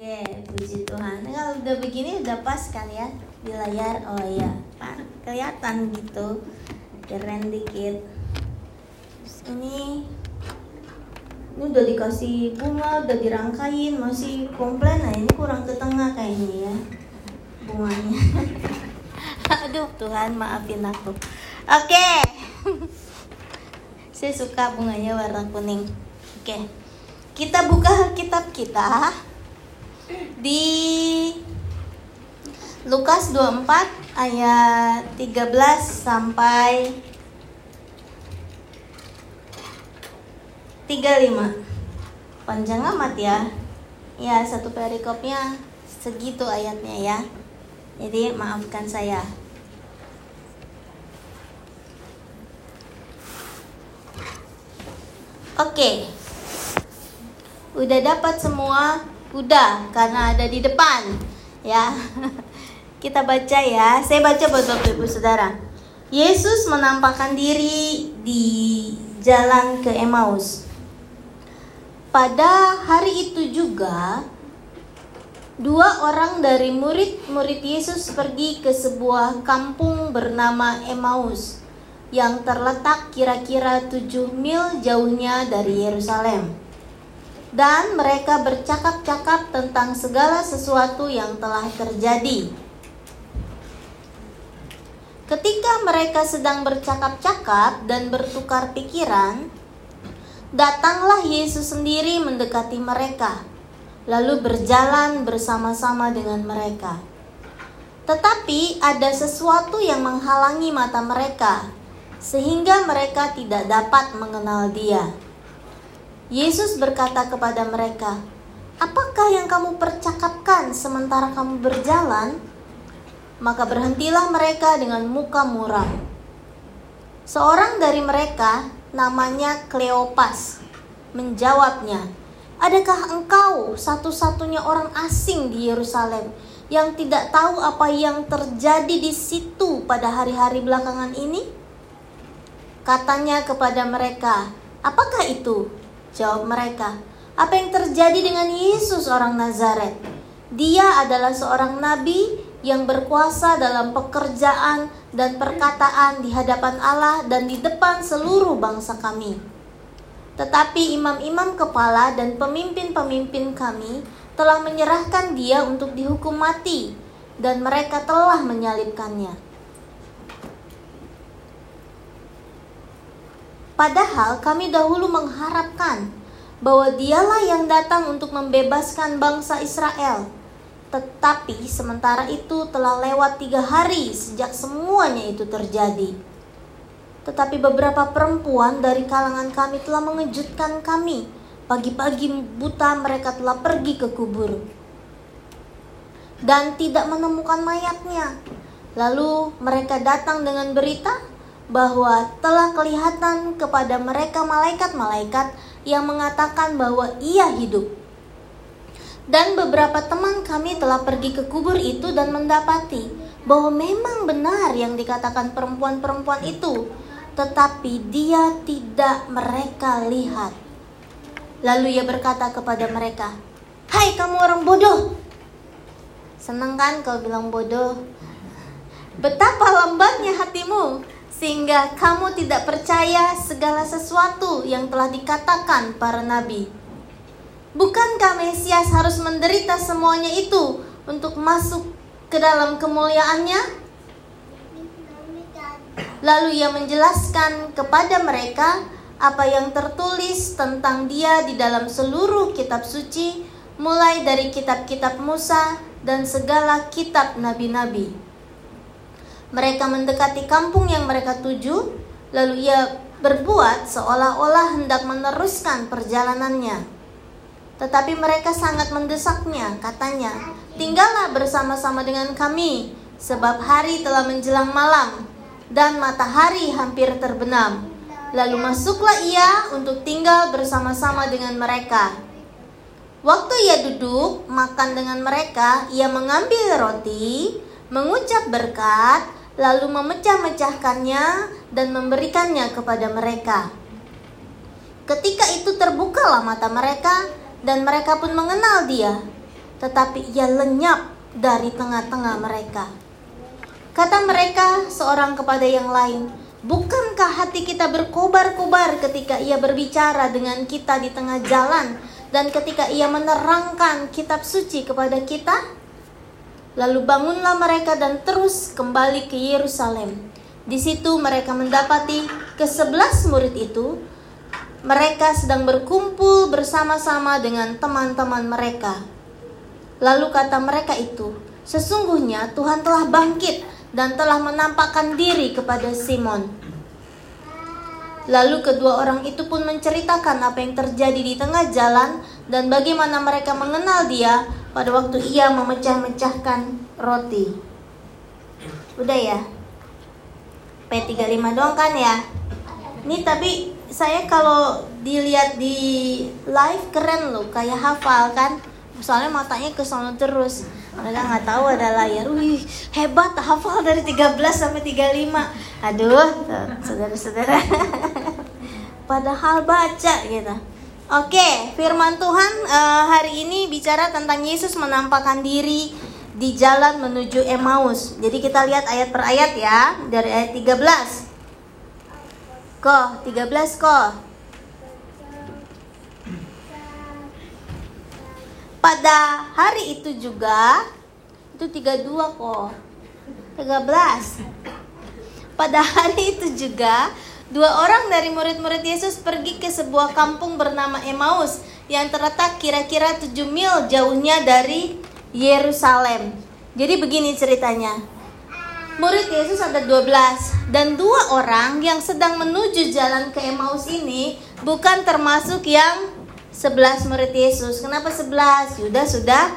Oke, puji Tuhan. Kalau udah begini udah pas kan ya di layar. Oh iya, Pak, kelihatan gitu. Keren dikit. Terus ini ini udah dikasih bunga, udah dirangkain, masih komplain. Nah, ini kurang ke tengah kayaknya ya bunganya. Aduh, Tuhan maafin aku. Oke. Saya suka bunganya warna kuning. Oke. Kita buka kitab kita di Lukas 24 ayat 13 sampai 35 Panjang amat ya. Ya satu perikopnya segitu ayatnya ya. Jadi maafkan saya. Oke. Udah dapat semua Udah, karena ada di depan. Ya. Kita baca ya. Saya baca buat Bapak Ibu Saudara. Yesus menampakkan diri di jalan ke Emmaus. Pada hari itu juga dua orang dari murid-murid Yesus pergi ke sebuah kampung bernama Emmaus yang terletak kira-kira tujuh mil jauhnya dari Yerusalem dan mereka bercakap-cakap tentang segala sesuatu yang telah terjadi. Ketika mereka sedang bercakap-cakap dan bertukar pikiran, datanglah Yesus sendiri mendekati mereka, lalu berjalan bersama-sama dengan mereka. Tetapi ada sesuatu yang menghalangi mata mereka, sehingga mereka tidak dapat mengenal Dia. Yesus berkata kepada mereka, "Apakah yang kamu percakapkan sementara kamu berjalan?" Maka berhentilah mereka dengan muka muram. Seorang dari mereka, namanya Kleopas, menjawabnya, "Adakah engkau satu-satunya orang asing di Yerusalem yang tidak tahu apa yang terjadi di situ pada hari-hari belakangan ini?" Katanya kepada mereka, "Apakah itu?" Jawab mereka, "Apa yang terjadi dengan Yesus orang Nazaret? Dia adalah seorang nabi yang berkuasa dalam pekerjaan dan perkataan di hadapan Allah dan di depan seluruh bangsa kami." Tetapi imam-imam kepala dan pemimpin-pemimpin kami telah menyerahkan dia untuk dihukum mati dan mereka telah menyalibkannya. Padahal kami dahulu mengharapkan bahwa dialah yang datang untuk membebaskan bangsa Israel. Tetapi sementara itu telah lewat tiga hari sejak semuanya itu terjadi. Tetapi beberapa perempuan dari kalangan kami telah mengejutkan kami. Pagi-pagi buta mereka telah pergi ke kubur dan tidak menemukan mayatnya. Lalu mereka datang dengan berita bahwa telah kelihatan kepada mereka malaikat-malaikat yang mengatakan bahwa ia hidup. Dan beberapa teman kami telah pergi ke kubur itu dan mendapati bahwa memang benar yang dikatakan perempuan-perempuan itu, tetapi dia tidak mereka lihat. Lalu ia berkata kepada mereka, "Hai kamu orang bodoh!" Senang kan kalau bilang bodoh? Betapa lambatnya hatimu sehingga kamu tidak percaya segala sesuatu yang telah dikatakan para nabi. Bukankah Mesias harus menderita semuanya itu untuk masuk ke dalam kemuliaannya? Lalu ia menjelaskan kepada mereka apa yang tertulis tentang dia di dalam seluruh kitab suci, mulai dari kitab-kitab Musa dan segala kitab nabi-nabi. Mereka mendekati kampung yang mereka tuju, lalu ia berbuat seolah-olah hendak meneruskan perjalanannya. Tetapi mereka sangat mendesaknya, katanya, "Tinggallah bersama-sama dengan kami, sebab hari telah menjelang malam dan matahari hampir terbenam." Lalu masuklah ia untuk tinggal bersama-sama dengan mereka. Waktu ia duduk makan dengan mereka, ia mengambil roti, mengucap berkat, lalu memecah-mecahkannya dan memberikannya kepada mereka. Ketika itu terbukalah mata mereka dan mereka pun mengenal dia. tetapi ia lenyap dari tengah-tengah mereka. Kata mereka seorang kepada yang lain, Bukankah hati kita berkobar-kobar ketika ia berbicara dengan kita di tengah jalan dan ketika ia menerangkan kitab suci kepada kita? Lalu bangunlah mereka dan terus kembali ke Yerusalem. Di situ mereka mendapati ke sebelas murid itu. Mereka sedang berkumpul bersama-sama dengan teman-teman mereka. Lalu kata mereka itu, sesungguhnya Tuhan telah bangkit dan telah menampakkan diri kepada Simon. Lalu kedua orang itu pun menceritakan apa yang terjadi di tengah jalan dan bagaimana mereka mengenal dia pada waktu ia memecah-mecahkan roti. Udah ya? P35 doang kan ya? Ini tapi saya kalau dilihat di live keren loh, kayak hafal kan? Soalnya matanya ke sana terus mereka nggak tahu ada layar wih hebat hafal dari 13 sampai 35 aduh saudara-saudara padahal baca gitu Oke, firman Tuhan uh, hari ini bicara tentang Yesus menampakkan diri di jalan menuju Emmaus. Jadi kita lihat ayat per ayat ya, dari ayat 13. Kok, 13 kok. pada hari itu juga itu 32 kok 13 pada hari itu juga dua orang dari murid-murid Yesus pergi ke sebuah kampung bernama Emmaus yang terletak kira-kira 7 mil jauhnya dari Yerusalem jadi begini ceritanya murid Yesus ada 12 dan dua orang yang sedang menuju jalan ke Emmaus ini bukan termasuk yang 11 murid Yesus. Kenapa 11? Yudas sudah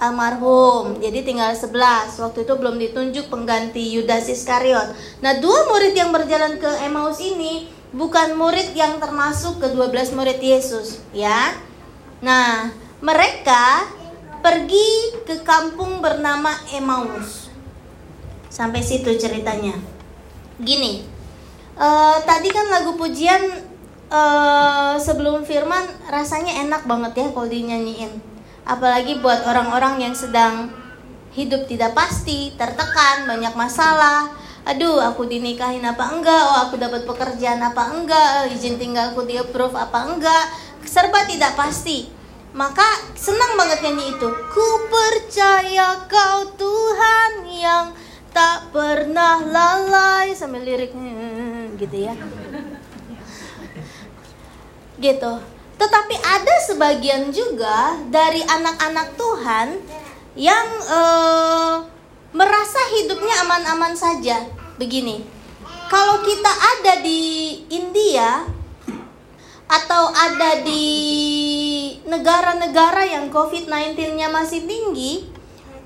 almarhum. Jadi tinggal 11. Waktu itu belum ditunjuk pengganti Yudas Iskariot. Nah, dua murid yang berjalan ke Emmaus ini bukan murid yang termasuk ke 12 murid Yesus, ya. Nah, mereka pergi ke kampung bernama Emmaus. Sampai situ ceritanya. Gini, uh, tadi kan lagu pujian uh, sebelum firman rasanya enak banget ya kalau dinyanyiin. Apalagi buat orang-orang yang sedang hidup tidak pasti, tertekan, banyak masalah. Aduh, aku dinikahin apa enggak? Oh, aku dapat pekerjaan apa enggak? Izin tinggalku di approve apa enggak? Serba tidak pasti. Maka senang banget nyanyi itu. Ku percaya kau Tuhan yang tak pernah lalai sambil liriknya gitu ya gitu. Tetapi ada sebagian juga dari anak-anak Tuhan yang uh, merasa hidupnya aman-aman saja. Begini, kalau kita ada di India atau ada di negara-negara yang COVID-19-nya masih tinggi,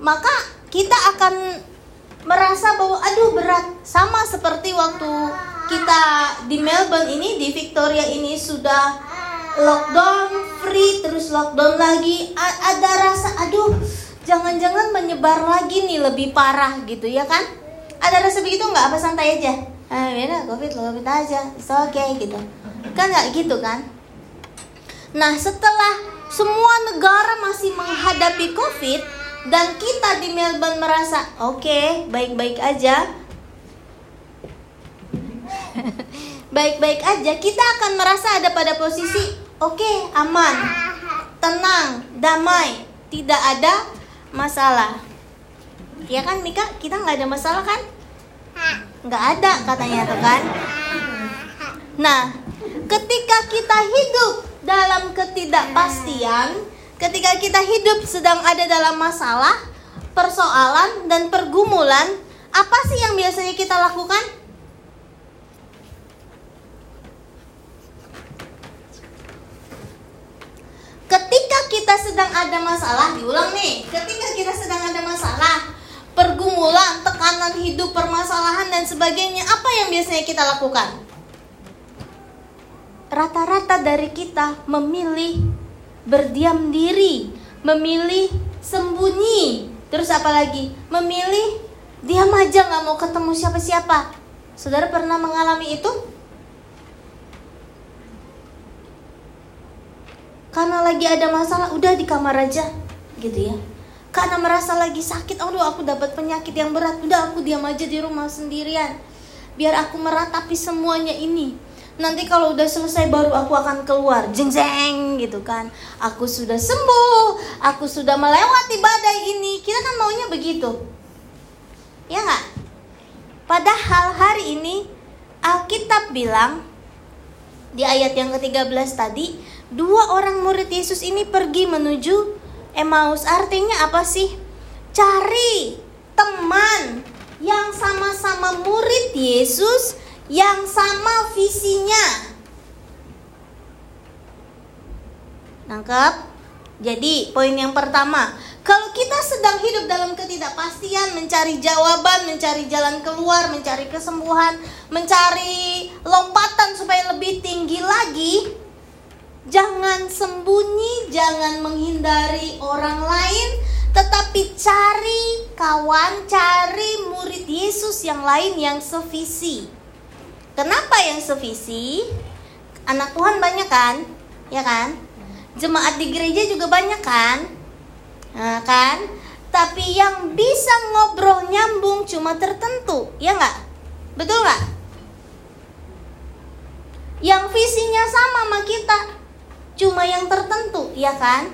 maka kita akan merasa bahwa aduh berat sama seperti waktu kita di Melbourne ini di Victoria ini sudah lockdown free terus lockdown lagi. A ada rasa aduh jangan-jangan menyebar lagi nih lebih parah gitu ya kan? Ada rasa begitu nggak? Apa santai aja? Ah ya covid lo covid aja. It's okay gitu. Kan nggak gitu kan? Nah setelah semua negara masih menghadapi covid dan kita di Melbourne merasa oke okay, baik-baik aja. Baik-baik aja, kita akan merasa ada pada posisi oke, okay, aman, tenang, damai, tidak ada masalah. Ya kan Mika, kita nggak ada masalah kan? Nggak ada katanya tuh kan? Nah, ketika kita hidup dalam ketidakpastian, ketika kita hidup sedang ada dalam masalah, persoalan dan pergumulan, apa sih yang biasanya kita lakukan? Ketika kita sedang ada masalah, diulang nih. Ketika kita sedang ada masalah, pergumulan, tekanan hidup, permasalahan dan sebagainya, apa yang biasanya kita lakukan? Rata-rata dari kita memilih berdiam diri, memilih sembunyi, terus apa lagi? Memilih diam aja nggak mau ketemu siapa-siapa. Saudara pernah mengalami itu? Karena lagi ada masalah, udah di kamar aja, gitu ya. Karena merasa lagi sakit, aduh aku dapat penyakit yang berat, udah aku diam aja di rumah sendirian. Biar aku meratapi semuanya ini. Nanti kalau udah selesai baru aku akan keluar, jeng jeng gitu kan. Aku sudah sembuh, aku sudah melewati badai ini. Kita kan maunya begitu. Ya nggak? Padahal hari ini Alkitab bilang di ayat yang ke-13 tadi, dua orang murid Yesus ini pergi menuju Emmaus. Artinya apa sih? Cari teman yang sama-sama murid Yesus, yang sama visinya. Nangkep? Jadi, poin yang pertama, kalau kita sedang hidup dalam ketidakpastian, mencari jawaban, mencari jalan keluar, mencari kesembuhan, mencari lompatan supaya lebih tinggi lagi, jangan sembunyi, jangan menghindari orang lain, tetapi cari kawan, cari murid Yesus yang lain yang sevisi. Kenapa yang sevisi? Anak Tuhan banyak kan? Ya kan? jemaat di gereja juga banyak kan? Nah, kan? Tapi yang bisa ngobrol nyambung cuma tertentu, ya nggak? Betul nggak? Yang visinya sama sama kita, cuma yang tertentu, ya kan?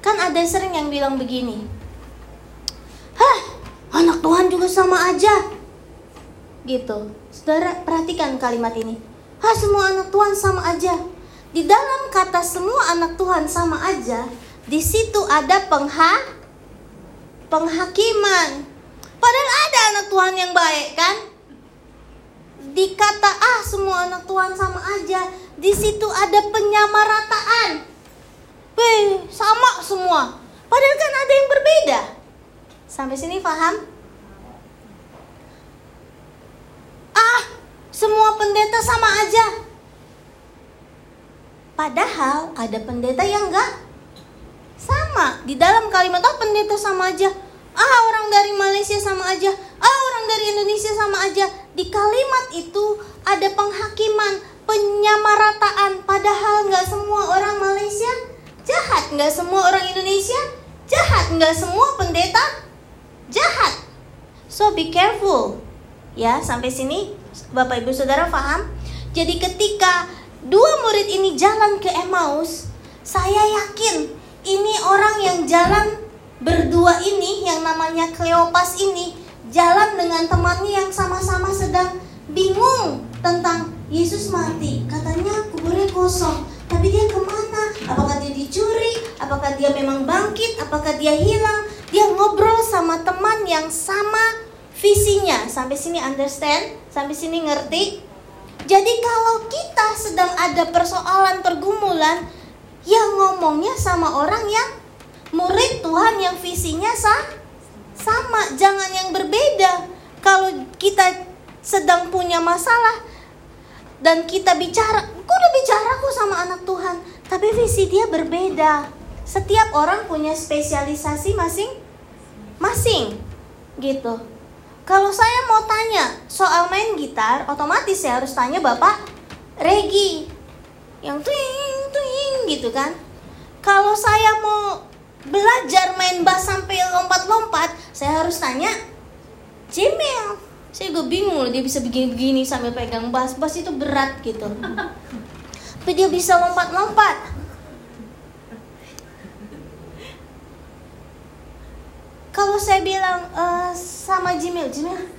Kan ada sering yang bilang begini, Hah, anak Tuhan juga sama aja. Gitu. Saudara, perhatikan kalimat ini. Hah, semua anak Tuhan sama aja. Di dalam kata semua anak Tuhan sama aja, di situ ada pengha penghakiman. Padahal ada anak Tuhan yang baik kan? Di kata ah semua anak Tuhan sama aja, di situ ada penyamarataan. Weh, sama semua. Padahal kan ada yang berbeda. Sampai sini paham? Ah, semua pendeta sama aja. Padahal ada pendeta yang enggak sama. Di dalam kalimat oh pendeta sama aja. Ah orang dari Malaysia sama aja. Ah orang dari Indonesia sama aja. Di kalimat itu ada penghakiman, penyamarataan. Padahal nggak semua orang Malaysia jahat, nggak semua orang Indonesia jahat, nggak semua pendeta jahat. So be careful. Ya, sampai sini Bapak Ibu Saudara paham? Jadi ketika dua murid ini jalan ke Emmaus, saya yakin ini orang yang jalan berdua ini yang namanya Kleopas ini jalan dengan temannya yang sama-sama sedang bingung tentang Yesus mati. Katanya kuburnya kosong, tapi dia ke mana? Apakah dia dicuri? Apakah dia memang bangkit? Apakah dia hilang? Dia ngobrol sama teman yang sama visinya. Sampai sini understand? Sampai sini ngerti? Jadi kalau kita sedang ada persoalan pergumulan, yang ngomongnya sama orang yang murid Tuhan yang visinya sah, sama, jangan yang berbeda. Kalau kita sedang punya masalah dan kita bicara, aku udah bicara kok sama anak Tuhan, tapi visi dia berbeda. Setiap orang punya spesialisasi masing-masing, gitu. Kalau saya mau tanya soal main gitar, otomatis saya harus tanya Bapak Regi yang twing twing gitu kan. Kalau saya mau belajar main bass sampai lompat-lompat, saya harus tanya Jemel. Saya juga bingung loh dia bisa begini-begini sambil pegang bass. Bass itu berat gitu. Tapi dia bisa lompat-lompat. kalau saya bilang uh, sama Jimil, Jimil,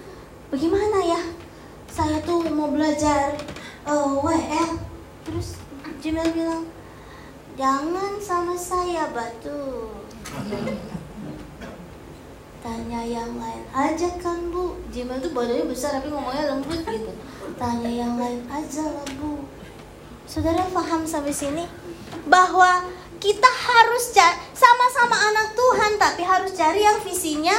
bagaimana ya? Saya tuh mau belajar uh, eh, WL. Terus Jimil bilang, jangan sama saya batu. Tanya yang lain aja kan bu. Jimil tuh badannya besar tapi ngomongnya lembut gitu. Tanya yang lain aja lah bu. Saudara paham sampai sini bahwa kita harus sama-sama anak Tuhan tapi harus cari yang visinya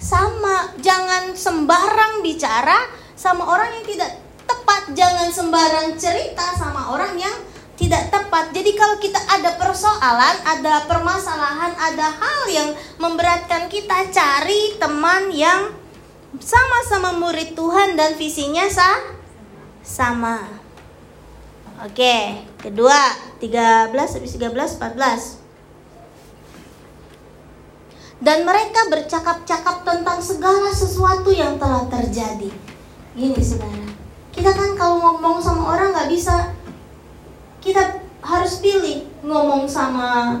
sama. Jangan sembarang bicara sama orang yang tidak tepat, jangan sembarang cerita tidak tepat. Jadi kalau kita ada persoalan, ada permasalahan, ada hal yang memberatkan kita, cari teman yang sama-sama murid Tuhan dan visinya sah sama. Oke, Kedua, 13 habis 13 14. Dan mereka bercakap-cakap tentang segala sesuatu yang telah terjadi. Gini saudara, kita kan kalau ngomong sama orang nggak bisa, kita harus pilih ngomong sama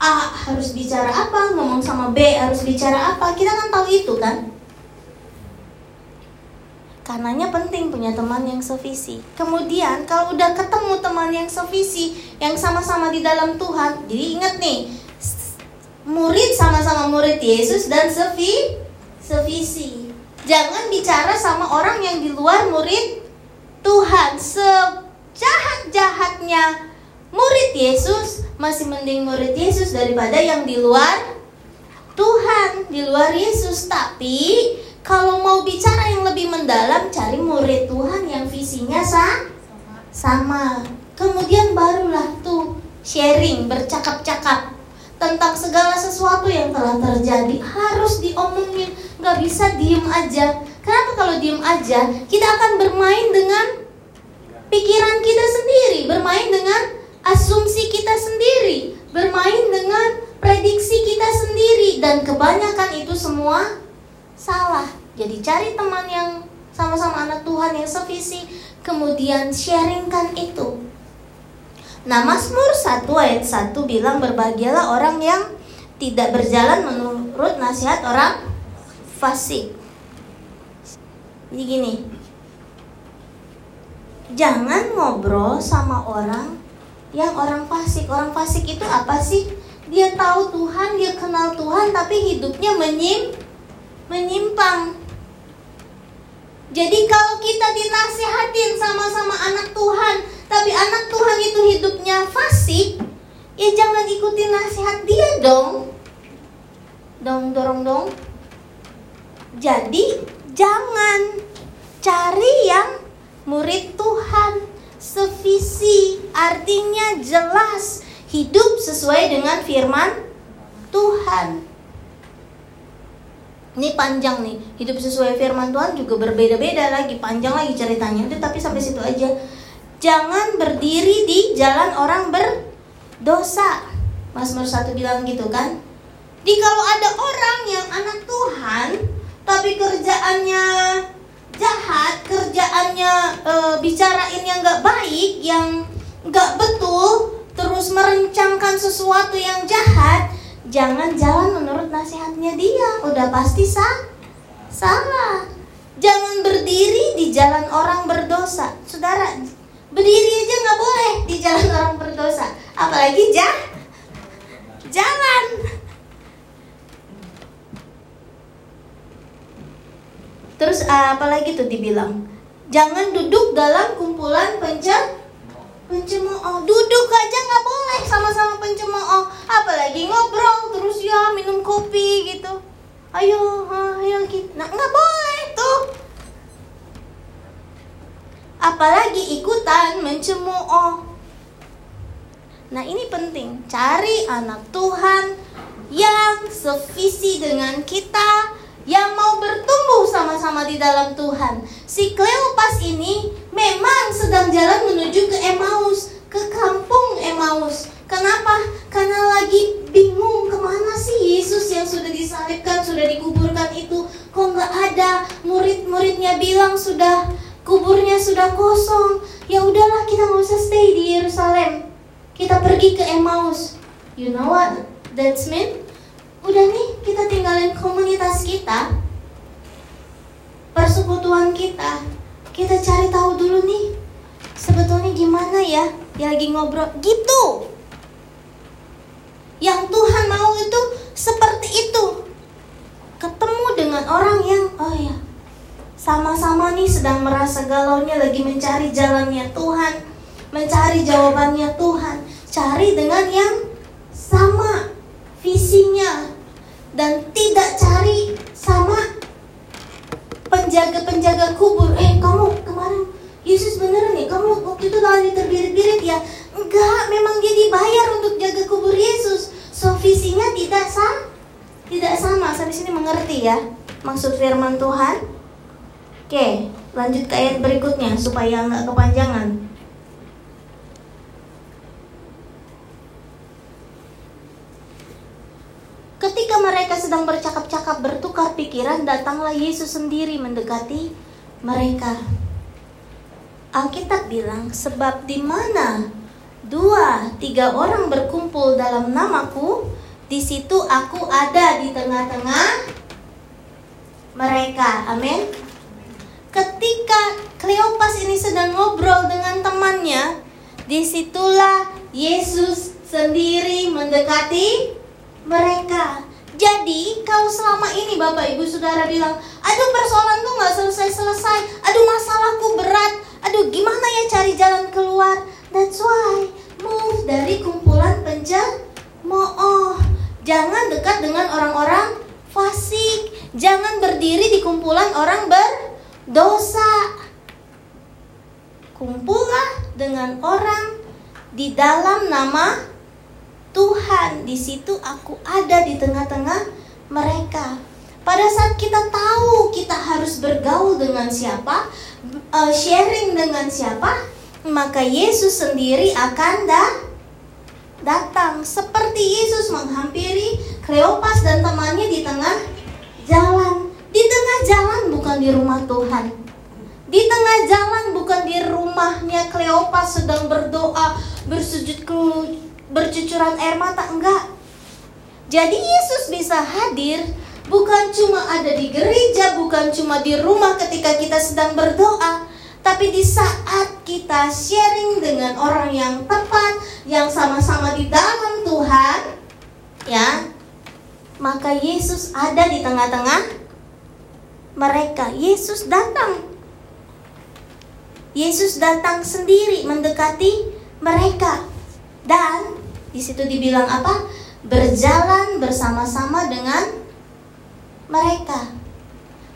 A harus bicara apa, ngomong sama B harus bicara apa. Kita kan tahu itu kan. Karenanya penting punya teman yang sevisi. Kemudian kalau udah ketemu teman yang sevisi, yang sama-sama di dalam Tuhan, jadi ingat nih, murid sama-sama murid Yesus dan sevi, sevisi. Jangan bicara sama orang yang di luar murid Tuhan. Sejahat-jahatnya murid Yesus masih mending murid Yesus daripada yang di luar Tuhan, di luar Yesus. Tapi kalau mau bicara yang lebih mendalam, cari murid Tuhan yang visinya sa sama. Kemudian barulah tuh sharing, bercakap-cakap tentang segala sesuatu yang telah terjadi. Harus diomongin, nggak bisa diem aja. Kenapa kalau diem aja, kita akan bermain dengan pikiran kita sendiri, bermain dengan asumsi kita sendiri, bermain dengan prediksi kita sendiri dan kebanyakan itu semua salah. Jadi cari teman yang sama-sama anak Tuhan yang sevisi, kemudian sharingkan itu. Nah, Mazmur 1 ayat 1 bilang berbahagialah orang yang tidak berjalan menurut nasihat orang fasik. Jadi gini, jangan ngobrol sama orang yang orang fasik. Orang fasik itu apa sih? Dia tahu Tuhan, dia kenal Tuhan, tapi hidupnya menyim, menyimpang. Jadi kalau kita dinasihatin sama-sama anak Tuhan, tapi anak Tuhan itu hidupnya fasik, ya jangan ikuti nasihat dia dong. Dong, dorong dong. Jadi jangan cari yang murid Tuhan sevisi, artinya jelas, hidup sesuai dengan firman Tuhan. Ini panjang nih, hidup sesuai firman Tuhan juga berbeda-beda lagi, panjang lagi ceritanya. Udah tapi sampai situ aja. Jangan berdiri di jalan orang berdosa. Mazmur satu bilang gitu kan. Di kalau ada orang yang anak Tuhan tapi kerjaannya jahat, kerjaannya e, bicarain yang gak baik, yang gak betul, terus merencangkan sesuatu yang jahat, jangan jalan menurut nasihatnya dia. Udah pasti sah, salah. Jangan berdiri di jalan orang berdosa, saudara. Berdiri aja nggak boleh di jalan orang berdosa, apalagi jah, jalan. Terus uh, apalagi tuh dibilang? Jangan duduk dalam kumpulan pencem pencemooh. Duduk aja nggak boleh sama-sama pencemooh. Apalagi ngobrol terus ya minum kopi gitu. Ayo, ayo kita Nah nggak boleh tuh. Apalagi ikutan mencemooh. Nah ini penting. Cari anak Tuhan yang sevisi dengan kita yang mau bertumbuh sama-sama di dalam Tuhan. Si Kleopas ini memang sedang jalan menuju ke Emmaus, ke kampung Emmaus. Kenapa? Karena lagi bingung ke mana sih Yesus yang sudah disalibkan, sudah dikuburkan itu kok nggak ada. Murid-muridnya bilang sudah kuburnya sudah kosong. Ya udahlah kita nggak usah stay di Yerusalem. Kita pergi ke Emmaus. You know what that's mean? udah nih kita tinggalin komunitas kita persekutuan kita kita cari tahu dulu nih sebetulnya gimana ya dia lagi ngobrol gitu. Yang Tuhan mau itu seperti itu. Ketemu dengan orang yang oh ya sama-sama nih sedang merasa galaunya lagi mencari jalannya Tuhan mencari jawabannya Tuhan cari dengan yang sama visinya dan tidak cari sama penjaga-penjaga kubur. Eh, kamu kemarin Yesus beneran nih, kamu waktu itu lagi terbirit-birit ya? Enggak, memang dia dibayar untuk jaga kubur Yesus. So visinya tidak sama, tidak sama. Sampai sini mengerti ya maksud firman Tuhan? Oke, lanjut ke ayat berikutnya supaya nggak kepanjangan. Ketika mereka sedang bercakap-cakap bertukar pikiran, datanglah Yesus sendiri mendekati mereka. Alkitab bilang, sebab di mana dua, tiga orang berkumpul dalam namaku, di situ aku ada di tengah-tengah mereka. Amin. Ketika Kleopas ini sedang ngobrol dengan temannya, di situlah Yesus sendiri mendekati mereka. Jadi kalau selama ini Bapak Ibu Saudara bilang, aduh persoalan tuh nggak selesai-selesai, aduh masalahku berat, aduh gimana ya cari jalan keluar. That's why move dari kumpulan pencemooh. Jangan dekat dengan orang-orang fasik. Jangan berdiri di kumpulan orang berdosa. Kumpullah dengan orang di dalam nama Tuhan. Di situ aku ada di tengah-tengah mereka. Pada saat kita tahu kita harus bergaul dengan siapa, uh, sharing dengan siapa, maka Yesus sendiri akan da datang seperti Yesus menghampiri Kleopas dan temannya di tengah jalan. Di tengah jalan bukan di rumah Tuhan, di tengah jalan bukan di rumahnya Kleopas sedang berdoa, bersujud bercucuran air mata enggak. Jadi Yesus bisa hadir bukan cuma ada di gereja, bukan cuma di rumah ketika kita sedang berdoa, tapi di saat kita sharing dengan orang yang tepat, yang sama-sama di dalam Tuhan, ya, maka Yesus ada di tengah-tengah mereka. Yesus datang Yesus datang sendiri mendekati mereka dan di situ dibilang apa? Berjalan bersama-sama dengan mereka.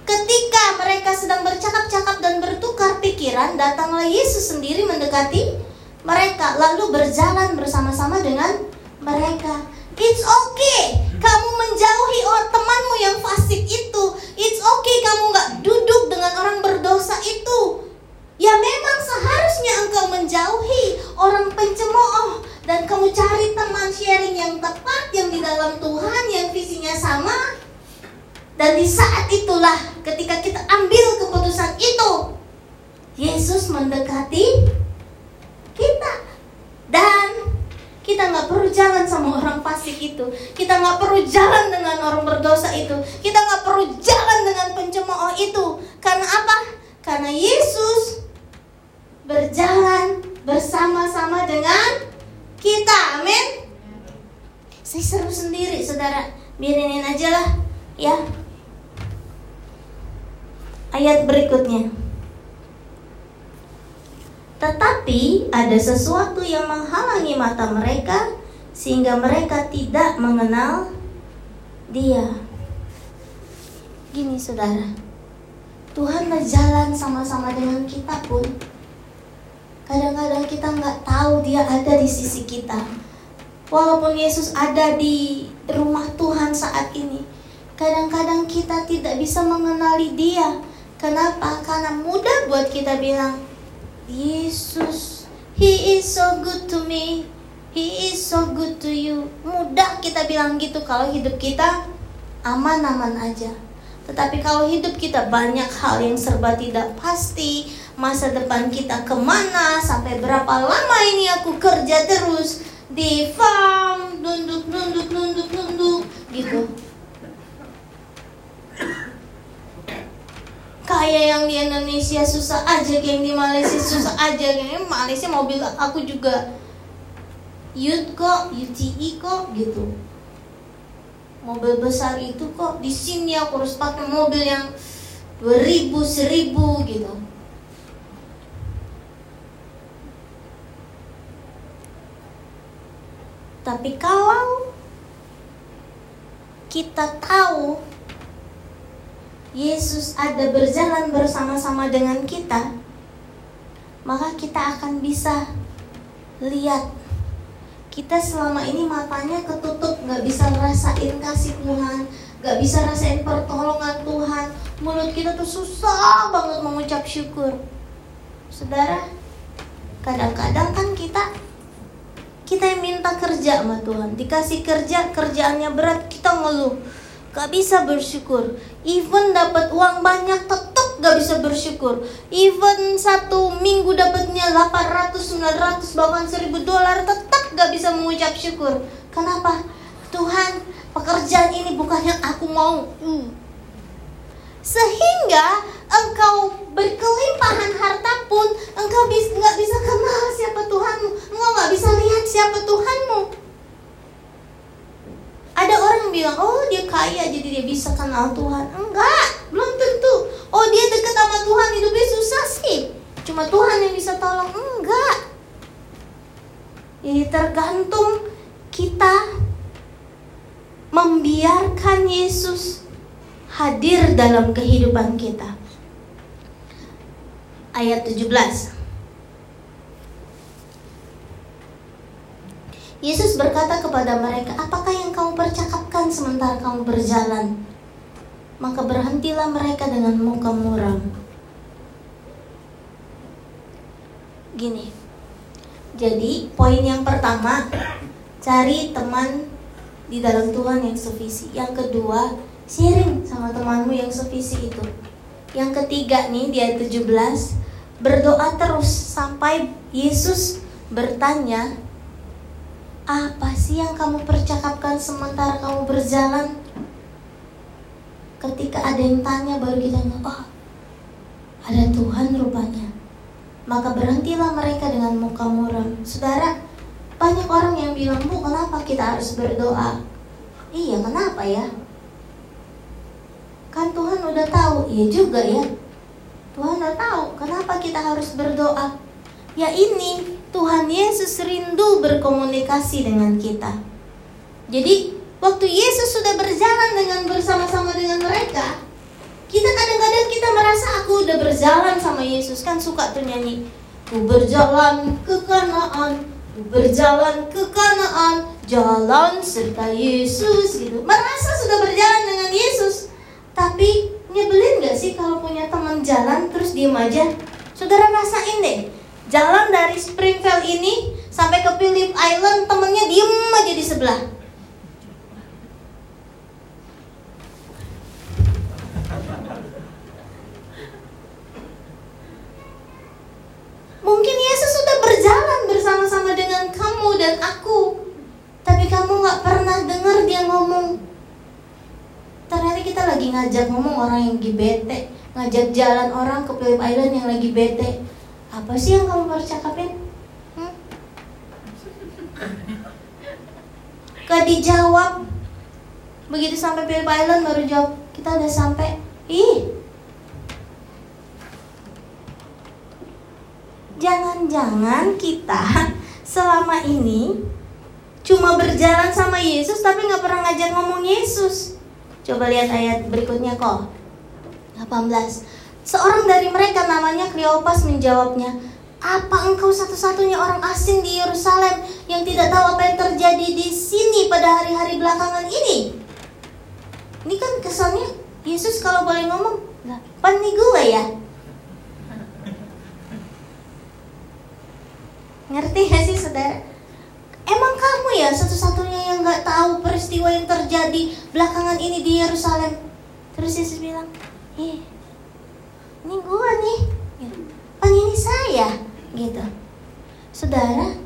Ketika mereka sedang bercakap-cakap dan bertukar pikiran, datanglah Yesus sendiri mendekati mereka, lalu berjalan bersama-sama dengan mereka. It's okay, kamu menjauhi orang temanmu yang fasik itu. It's okay, kamu nggak duduk dengan orang berdosa itu. Ya memang seharusnya engkau menjauhi orang pencemooh dan kamu cari teman sharing yang tepat yang di dalam Tuhan yang visinya sama. Dan di saat itulah ketika kita ambil keputusan itu, Yesus mendekati kita dan kita nggak perlu jalan sama orang fasik itu. Kita nggak perlu jalan dengan orang berdosa itu. Kita nggak perlu jalan dengan pencemooh itu. Karena apa? Karena Yesus berjalan bersama-sama dengan kita. Amin. Saya seru sendiri, saudara. Biarin aja lah, ya. Ayat berikutnya. Tetapi ada sesuatu yang menghalangi mata mereka sehingga mereka tidak mengenal Dia. Gini saudara, Tuhan berjalan sama-sama dengan kita pun Kadang-kadang kita nggak tahu dia ada di sisi kita. Walaupun Yesus ada di rumah Tuhan saat ini, kadang-kadang kita tidak bisa mengenali dia. Kenapa? Karena mudah buat kita bilang, Yesus, He is so good to me. He is so good to you. Mudah kita bilang gitu kalau hidup kita aman-aman aja. Tetapi kalau hidup kita banyak hal yang serba tidak pasti, masa depan kita ke mana sampai berapa lama ini aku kerja terus. Di farm nunduk nunduk nunduk nunduk gitu. Kayak yang di Indonesia susah aja yang di Malaysia susah aja yang Malaysia mobil aku juga Yut kok UTE kok gitu. Mobil besar itu kok di sini aku harus pakai mobil yang 2000 1000 gitu Tapi kalau kita tahu Yesus ada berjalan bersama-sama dengan kita, maka kita akan bisa lihat kita selama ini matanya ketutup, nggak bisa ngerasain kasih Tuhan, nggak bisa rasain pertolongan Tuhan. Mulut kita tuh susah banget mengucap syukur. Saudara, kadang-kadang kan kita kita yang minta kerja sama Tuhan. Dikasih kerja kerjaannya berat kita ngeluh. Gak bisa bersyukur. Even dapat uang banyak tetap gak bisa bersyukur. Even satu minggu dapatnya 800 900 bahkan 1000 dolar tetap gak bisa mengucap syukur. Kenapa? Tuhan pekerjaan ini bukan yang aku mau. Hmm sehingga engkau berkelimpahan harta pun engkau bis, nggak bisa kenal siapa Tuhanmu. Engkau nggak bisa lihat siapa Tuhanmu. Ada orang bilang oh dia kaya jadi dia bisa kenal Tuhan. Enggak belum tentu. Oh dia dekat sama Tuhan hidupnya susah sih. Cuma Tuhan yang bisa tolong. Enggak. Jadi tergantung kita membiarkan Yesus hadir dalam kehidupan kita. Ayat 17. Yesus berkata kepada mereka, "Apakah yang kamu percakapkan sementara kamu berjalan?" Maka berhentilah mereka dengan muka muram. Gini. Jadi, poin yang pertama, cari teman di dalam Tuhan yang sevisi. Yang kedua, sharing sama temanmu yang sevisi itu. Yang ketiga nih di ayat 17, berdoa terus sampai Yesus bertanya, apa sih yang kamu percakapkan sementara kamu berjalan? Ketika ada yang tanya baru kita oh ada Tuhan rupanya. Maka berhentilah mereka dengan muka muram. Saudara, banyak orang yang bilang, Bu, kenapa kita harus berdoa? Iya, kenapa ya? Kan Tuhan udah tahu, iya juga ya. Tuhan udah tahu, kenapa kita harus berdoa? Ya ini, Tuhan Yesus rindu berkomunikasi dengan kita. Jadi, waktu Yesus sudah berjalan dengan bersama-sama dengan mereka, kita kadang-kadang kita merasa aku udah berjalan sama Yesus kan suka tuh nyanyi. Ku berjalan ke Kanaan, ku berjalan ke Kanaan, jalan serta Yesus gitu. Merasa sudah berjalan dengan Yesus. Tapi nyebelin gak sih kalau punya teman jalan terus diem aja? Saudara rasain deh, jalan dari Springfield ini sampai ke Phillip Island temennya diem aja di sebelah. Ngajak ngomong orang yang lagi bete ngajak jalan orang ke Phillip Island yang lagi bete. Apa sih yang kamu percakapin hmm? gak dijawab. Begitu sampai Phillip Island baru jawab kita udah sampai. Ih. Jangan-jangan kita selama ini cuma berjalan sama Yesus tapi nggak pernah ngajak ngomong Yesus Coba lihat ayat berikutnya kok. 18. Seorang dari mereka namanya Kleopas menjawabnya, apa engkau satu-satunya orang asing di Yerusalem yang tidak tahu apa yang terjadi di sini pada hari-hari belakangan ini? Ini kan kesannya Yesus kalau boleh ngomong, pan nih gue ya. Ngerti gak sih saudara? Kamu ya satu-satunya yang gak tahu peristiwa yang terjadi belakangan ini di Yerusalem? Terus Yesus bilang, ini gua nih. Pan ini saya, gitu. Saudara,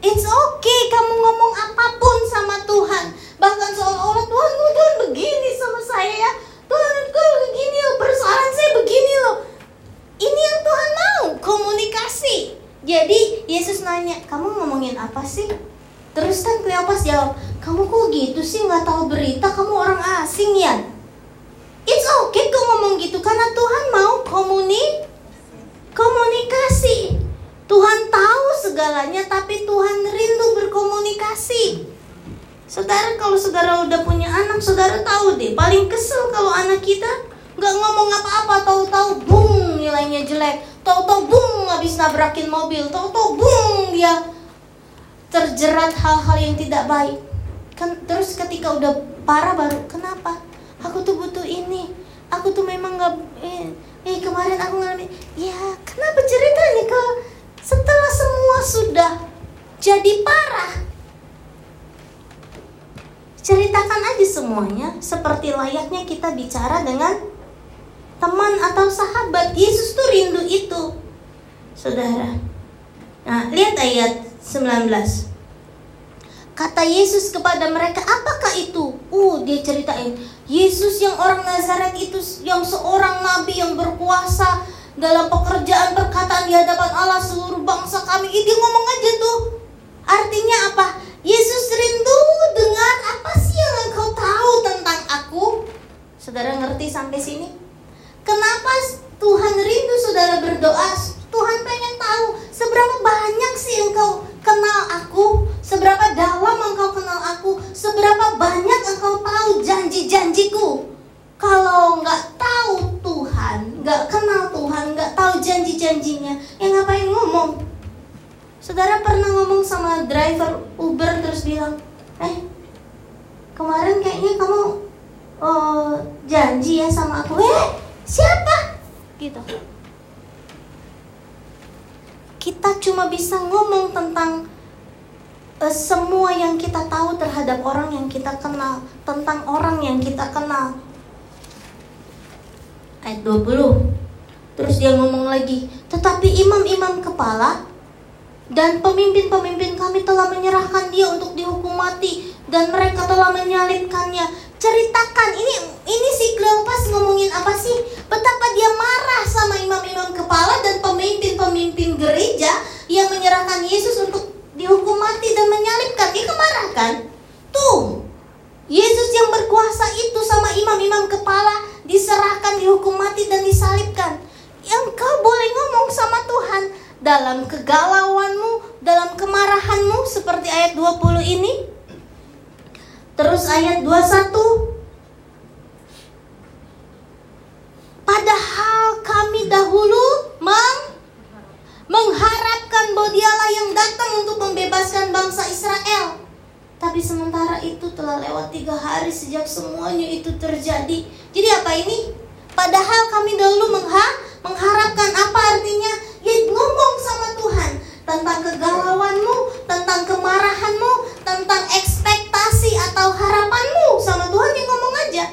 it's okay kamu ngomong apa pun sama Tuhan. Bahkan seolah-olah Tuhan, Tuhan begini sama saya ya. Tuhan, Tuhan begini loh, persoalan saya begini loh. Ini yang Tuhan mau, komunikasi. Jadi Yesus nanya, kamu ngomongin apa sih? Terus kan Kleopas jawab, kamu kok gitu sih nggak tahu berita, kamu orang asing ya? It's okay kok ngomong gitu karena Tuhan mau komuni komunikasi. Tuhan tahu segalanya tapi Tuhan rindu berkomunikasi. Saudara kalau saudara udah punya anak, saudara tahu deh paling kesel kalau anak kita nggak ngomong apa-apa, tahu-tahu boom nilainya jelek Tahu-tahu bung habis nabrakin mobil, tahu-tahu bung dia terjerat hal-hal yang tidak baik. Kan terus ketika udah parah baru kenapa? Aku tuh butuh ini. Aku tuh memang nggak eh, eh kemarin aku ngalamin. Ya, kenapa ceritanya ke setelah semua sudah jadi parah. Ceritakan aja semuanya seperti layaknya kita bicara dengan teman atau sahabat. Yesus tuh rindu itu. Saudara. Nah, lihat ayat 19. Kata Yesus kepada mereka, "Apakah itu?" Uh, dia ceritain, Yesus yang orang Nazaret itu yang seorang nabi yang berkuasa dalam pekerjaan perkataan di hadapan Allah seluruh bangsa kami. Dia ngomong aja tuh. Artinya apa? Yesus rindu dengar apa sih yang engkau tahu tentang aku? Saudara ngerti sampai sini? Kenapa Tuhan rindu saudara berdoa? Tuhan pengen tahu seberapa banyak sih engkau kenal aku? Seberapa dalam engkau kenal aku? Seberapa banyak engkau tahu janji-janjiku? Kalau nggak tahu Tuhan, nggak kenal Tuhan, nggak tahu janji-janjinya, ya ngapain ngomong? Saudara pernah ngomong sama driver Uber terus bilang, eh kemarin kayaknya kamu oh, janji ya sama aku, eh siapa? Gitu. Kita cuma bisa ngomong tentang uh, semua yang kita tahu terhadap orang yang kita kenal, tentang orang yang kita kenal. Ayat 20. Terus dia ngomong lagi, tetapi imam-imam kepala dan pemimpin-pemimpin kami telah menyerahkan dia untuk dihukum mati dan mereka telah menyalibkannya. Ceritakan ini ini si Kleopas ngomongin apa sih? Betapa dia marah sama imam-imam kepala dan pemimpin-pemimpin gereja yang menyerahkan Yesus untuk dihukum mati dan menyalibkan. Dia kemarah kan? Tuh, Yesus yang berkuasa itu sama imam-imam kepala diserahkan dihukum mati dan disalibkan. Yang kau boleh ngomong sama Tuhan, dalam kegalauanmu, dalam kemarahanmu seperti ayat 20 ini. Terus ayat 21 Padahal kami dahulu meng mengharapkan bahwa dialah yang datang untuk membebaskan bangsa Israel. Tapi sementara itu telah lewat tiga hari sejak semuanya itu terjadi. Jadi apa ini? Padahal kami dahulu mengha mengharapkan apa artinya? Ya ngomong sama Tuhan tentang kegalauanmu, tentang kemarahanmu, tentang ekspektasi atau harapanmu sama Tuhan yang ngomong aja.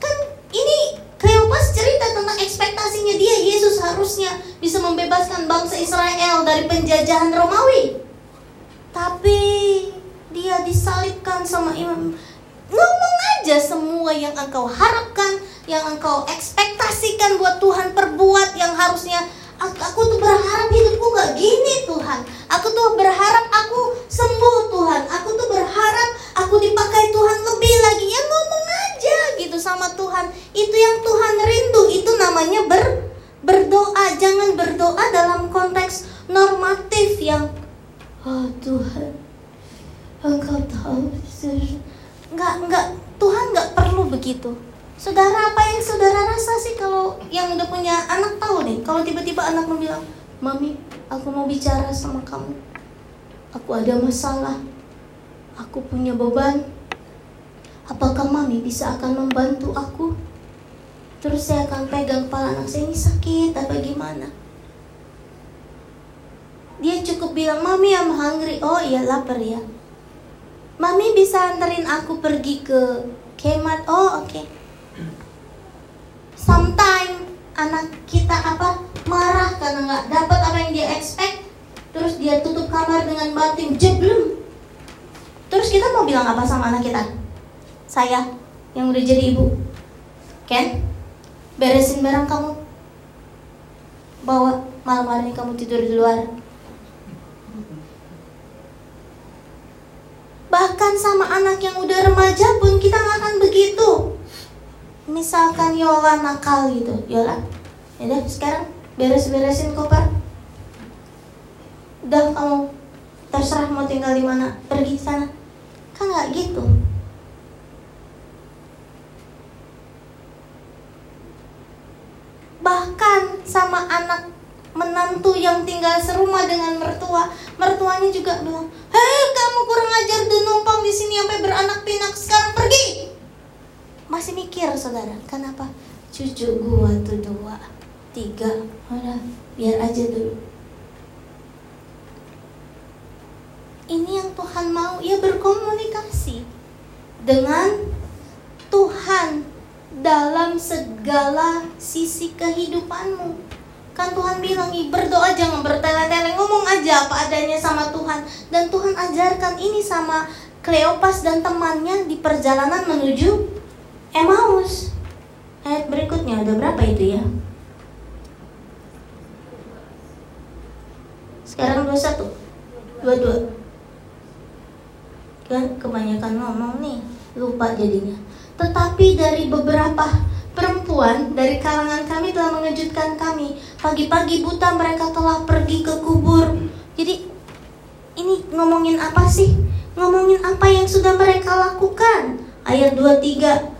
Kan ini Kleopas cerita tentang ekspektasinya dia Yesus harusnya bisa membebaskan bangsa Israel dari penjajahan Romawi. Tapi dia disalibkan sama imam. Ngomong aja semua yang engkau harapkan, yang engkau ekspektasikan buat Tuhan perbuat yang harusnya aku, aku tuh berharap hidupku gak gini Tuhan. Aku tuh berharap aku sembuh Tuhan. Aku tuh berharap aku dipakai Tuhan lebih lagi. Ya ngomong aja gitu sama Tuhan. Itu yang Tuhan rindu. Itu namanya ber, berdoa. Jangan berdoa dalam konteks normatif yang Oh Tuhan Engkau tahu Enggak, enggak Tuhan enggak perlu begitu. Saudara apa yang saudara rasa sih kalau yang udah punya anak nih Kalau tiba-tiba anak mau bilang Mami aku mau bicara sama kamu. Aku ada masalah. Aku punya beban. Apakah mami bisa akan membantu aku? Terus saya akan pegang kepala anak saya ini sakit apa gimana? Dia cukup bilang, Mami I'm hungry. Oh iya lapar ya. Mami bisa anterin aku pergi ke Kmart Oh oke. Okay sometimes anak kita apa marah karena nggak dapat apa yang dia expect terus dia tutup kamar dengan banting jeblum terus kita mau bilang apa sama anak kita? Saya yang udah jadi ibu. Ken beresin barang kamu. Bawa malam hari kamu tidur di luar. Bahkan sama anak yang udah remaja pun kita nggak akan begitu misalkan Yola nakal gitu Yola ya sekarang beres-beresin koper. Udah kamu terserah mau tinggal di mana pergi sana. Kan nggak gitu. Bahkan sama anak menantu yang tinggal serumah dengan mertua mertuanya juga bilang hei kamu kurang ajar dan numpang di sini sampai beranak pinak sekarang pergi masih mikir saudara, kenapa? Cucu gua tuh dua, tiga, udah biar aja dulu. ini yang Tuhan mau ya berkomunikasi dengan Tuhan dalam segala sisi kehidupanmu. Kan Tuhan bilang, berdoa jangan bertele-tele, ngomong aja apa adanya sama Tuhan. Dan Tuhan ajarkan ini sama Kleopas dan temannya di perjalanan menuju Emmaus. Ayat berikutnya ada berapa itu ya? Sekarang 21 22 Kan kebanyakan ngomong nih Lupa jadinya Tetapi dari beberapa perempuan dari kalangan kami telah mengejutkan kami. Pagi-pagi buta mereka telah pergi ke kubur. Jadi ini ngomongin apa sih? Ngomongin apa yang sudah mereka lakukan. Ayat 23.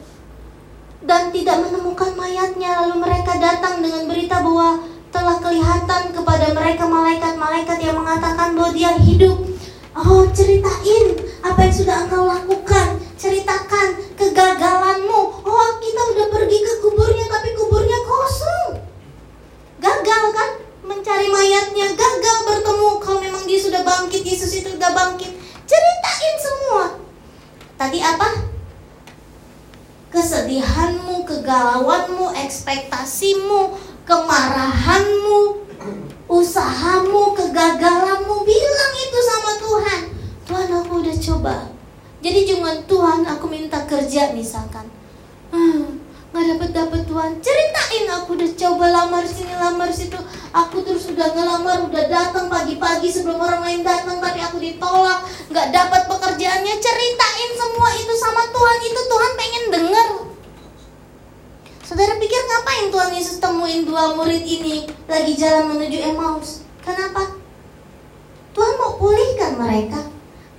Dan tidak menemukan mayatnya lalu mereka datang dengan berita bahwa telah kelihatan kepada mereka malaikat-malaikat yang mengatakan bahwa dia hidup. Oh, ceritain apa yang sudah engkau lakukan. Ceritakan kegagalanmu. Oh, kita udah pergi ke kuburnya tapi kuburnya kosong. Gagal kan? Mencari mayatnya gagal bertemu. Kalau memang dia sudah bangkit, Yesus itu sudah bangkit. Ceritain semua. Tadi apa? Kesedihanmu, kegalauanmu, ekspektasimu, kemarahanmu, usahamu, kegagalanmu, bilang itu sama Tuhan. Tuhan aku udah coba. Jadi cuma Tuhan aku minta kerja misalkan. Hmm, nggak dapat dapat Tuhan ceritain aku udah coba lamar sini lamar situ aku terus udah ngelamar udah datang pagi-pagi sebelum orang lain datang tapi aku ditolak nggak dapat pekerjaannya ceritain semua itu sama Tuhan itu Tuhan pengen ngapain Tuhan Yesus temuin dua murid ini lagi jalan menuju Emmaus? Kenapa? Tuhan mau pulihkan mereka.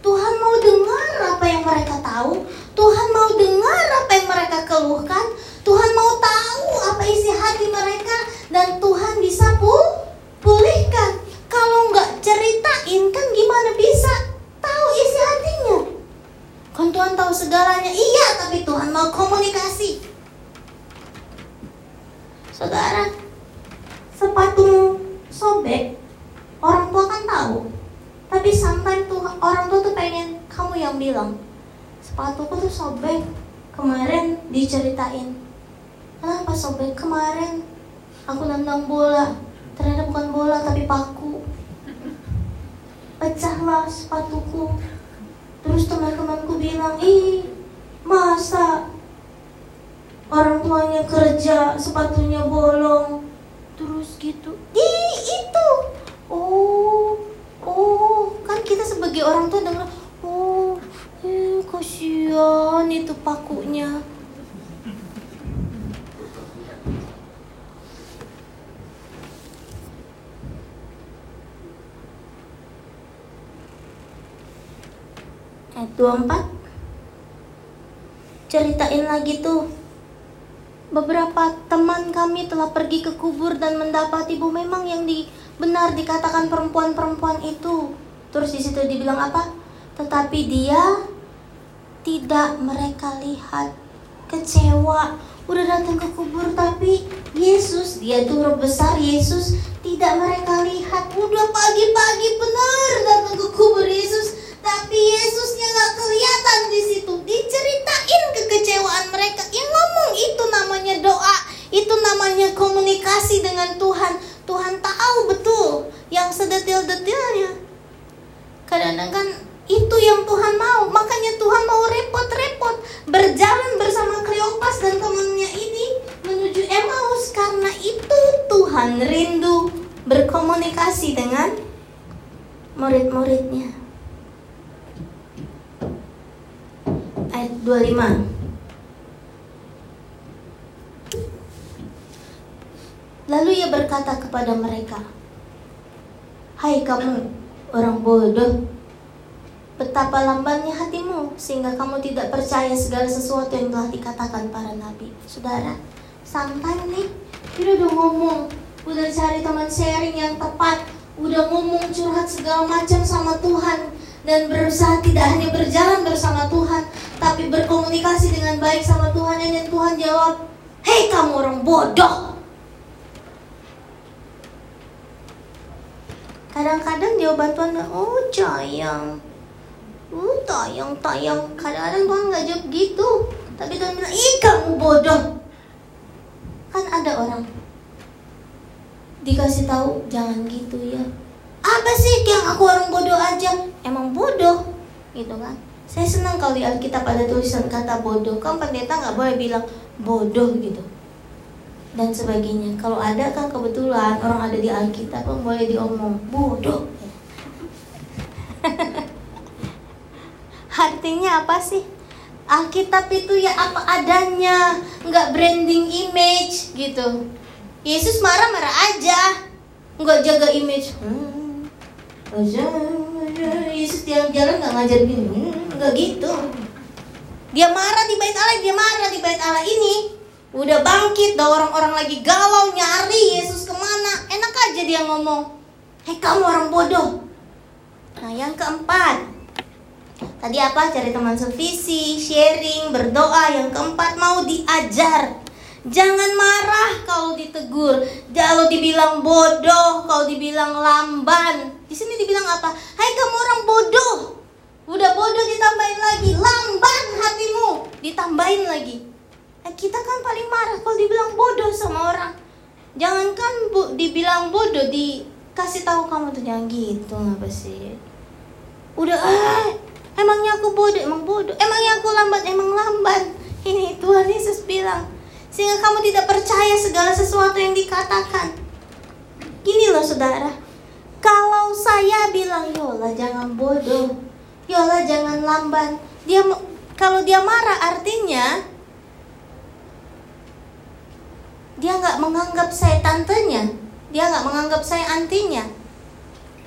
Tuhan mau dengar apa yang mereka tahu. Tuhan mau dengar apa yang mereka keluhkan. Tuhan mau tahu apa isi hati mereka dan Tuhan bisa pul pulihkan. Kalau nggak ceritain kan gimana bisa tahu isi hatinya? Kan Tuhan tahu segalanya. Iya, tapi Tuhan mau komunikasi. Saudara, sepatu sobek, orang tua kan tahu. Tapi sampai tuh orang tua tuh pengen kamu yang bilang, sepatuku tuh sobek. Kemarin diceritain, kenapa sobek kemarin? Aku nendang bola, ternyata bukan bola tapi paku. Pecahlah sepatuku. Terus teman-temanku bilang, ih masa orang tuanya kerja sepatunya bolong. Terus gitu. Ih itu. Oh oh kan kita sebagai orang tua dengar oh eh kasihan itu pakunya. Ayat 24 Ceritain lagi tuh beberapa teman kami telah pergi ke kubur dan mendapati bahwa memang yang di, benar dikatakan perempuan-perempuan itu. Terus di situ dibilang apa? Tetapi dia tidak mereka lihat kecewa udah datang ke kubur tapi Yesus dia tuh besar Yesus tidak mereka lihat udah pagi-pagi benar datang ke kubur Yesus tapi Yesusnya nggak kelihatan di situ diceritain kekecewaan mereka. Yang ngomong itu namanya doa. Itu namanya komunikasi dengan Tuhan. Tuhan tahu betul yang sedetil-detilnya. Kadang-kadang kan itu yang Tuhan mau. Makanya Tuhan mau repot-repot berjalan bersama Kleopas dan temannya ini menuju Emmaus. Karena itu Tuhan rindu berkomunikasi dengan murid-muridnya ayat 25 Lalu ia berkata kepada mereka, "Hai kamu orang bodoh, betapa lambannya hatimu sehingga kamu tidak percaya segala sesuatu yang telah dikatakan para nabi." Saudara, santai nih, kita udah ngomong, udah cari teman sharing yang tepat, udah ngomong curhat segala macam sama Tuhan dan berusaha tidak hanya berjalan bersama Tuhan, tapi berkomunikasi dengan baik sama Tuhan. Dan Tuhan jawab, "Hei kamu orang bodoh, Kadang-kadang jawaban Tuhan, oh sayang, uh tayang tayang. Kadang-kadang Tuhan nggak jawab gitu. Tapi Tuhan bilang ih kamu bodoh. Kan ada orang dikasih tahu jangan gitu ya apa sih yang aku orang bodoh aja? Emang bodoh gitu kan? Saya senang kalau di Alkitab ada tulisan kata bodoh. Kan pendeta nggak boleh bilang bodoh gitu. Dan sebagainya. Kalau ada kan kebetulan orang ada di Alkitab kan boleh diomong bodoh. Artinya apa sih? Alkitab itu ya apa adanya. Nggak branding image gitu. Yesus marah-marah aja. Nggak jaga image. Hmm, Yesus tiap jalan nggak ngajar gini nggak gitu dia marah di bait Allah dia marah di bait Allah ini udah bangkit dah orang-orang lagi galau nyari Yesus ke mana enak aja dia ngomong hei kamu orang bodoh nah yang keempat Tadi apa? Cari teman sevisi, sharing, berdoa. Yang keempat mau diajar. Jangan marah kalau ditegur. Kalau dibilang bodoh, kalau dibilang lamban. Di sini dibilang apa? Hai kamu orang bodoh. Udah bodoh ditambahin lagi. Lamban hatimu. Ditambahin lagi. Eh, kita kan paling marah kalau dibilang bodoh sama orang. Jangankan bu, dibilang bodoh, dikasih tahu kamu tuh jangan gitu apa sih? Udah ah, Emangnya aku bodoh? Emang bodoh. Emangnya aku lambat? Emang lambat. Ini Tuhan Yesus bilang. Sehingga kamu tidak percaya segala sesuatu yang dikatakan. Gini loh saudara. Kalau saya bilang, Yola jangan bodoh. Yola jangan lamban. Dia kalau dia marah artinya dia nggak menganggap saya tantenya. Dia nggak menganggap saya antinya.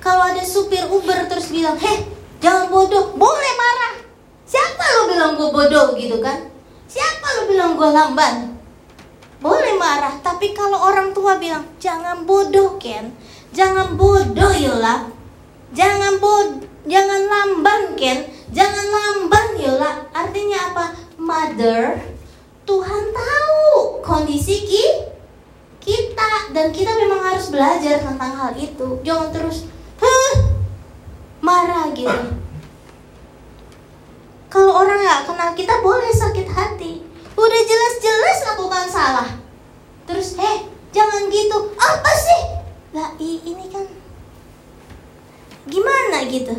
Kalau ada supir Uber terus bilang, heh Jangan bodoh, boleh marah. Siapa lo bilang gue bodoh gitu kan? Siapa lo bilang gue lamban? Boleh marah, tapi kalau orang tua bilang jangan bodoh Ken, jangan bodoh Yola, jangan bod, jangan lamban Ken, jangan lamban Yola. Artinya apa? Mother, Tuhan tahu kondisi ki, kita. Dan kita memang harus belajar tentang hal itu. Jangan terus, huh, marah gitu. Kalau orang nggak kenal kita boleh sakit hati. Udah jelas-jelas lakukan salah. Terus eh jangan gitu. Apa sih lah ini kan gimana gitu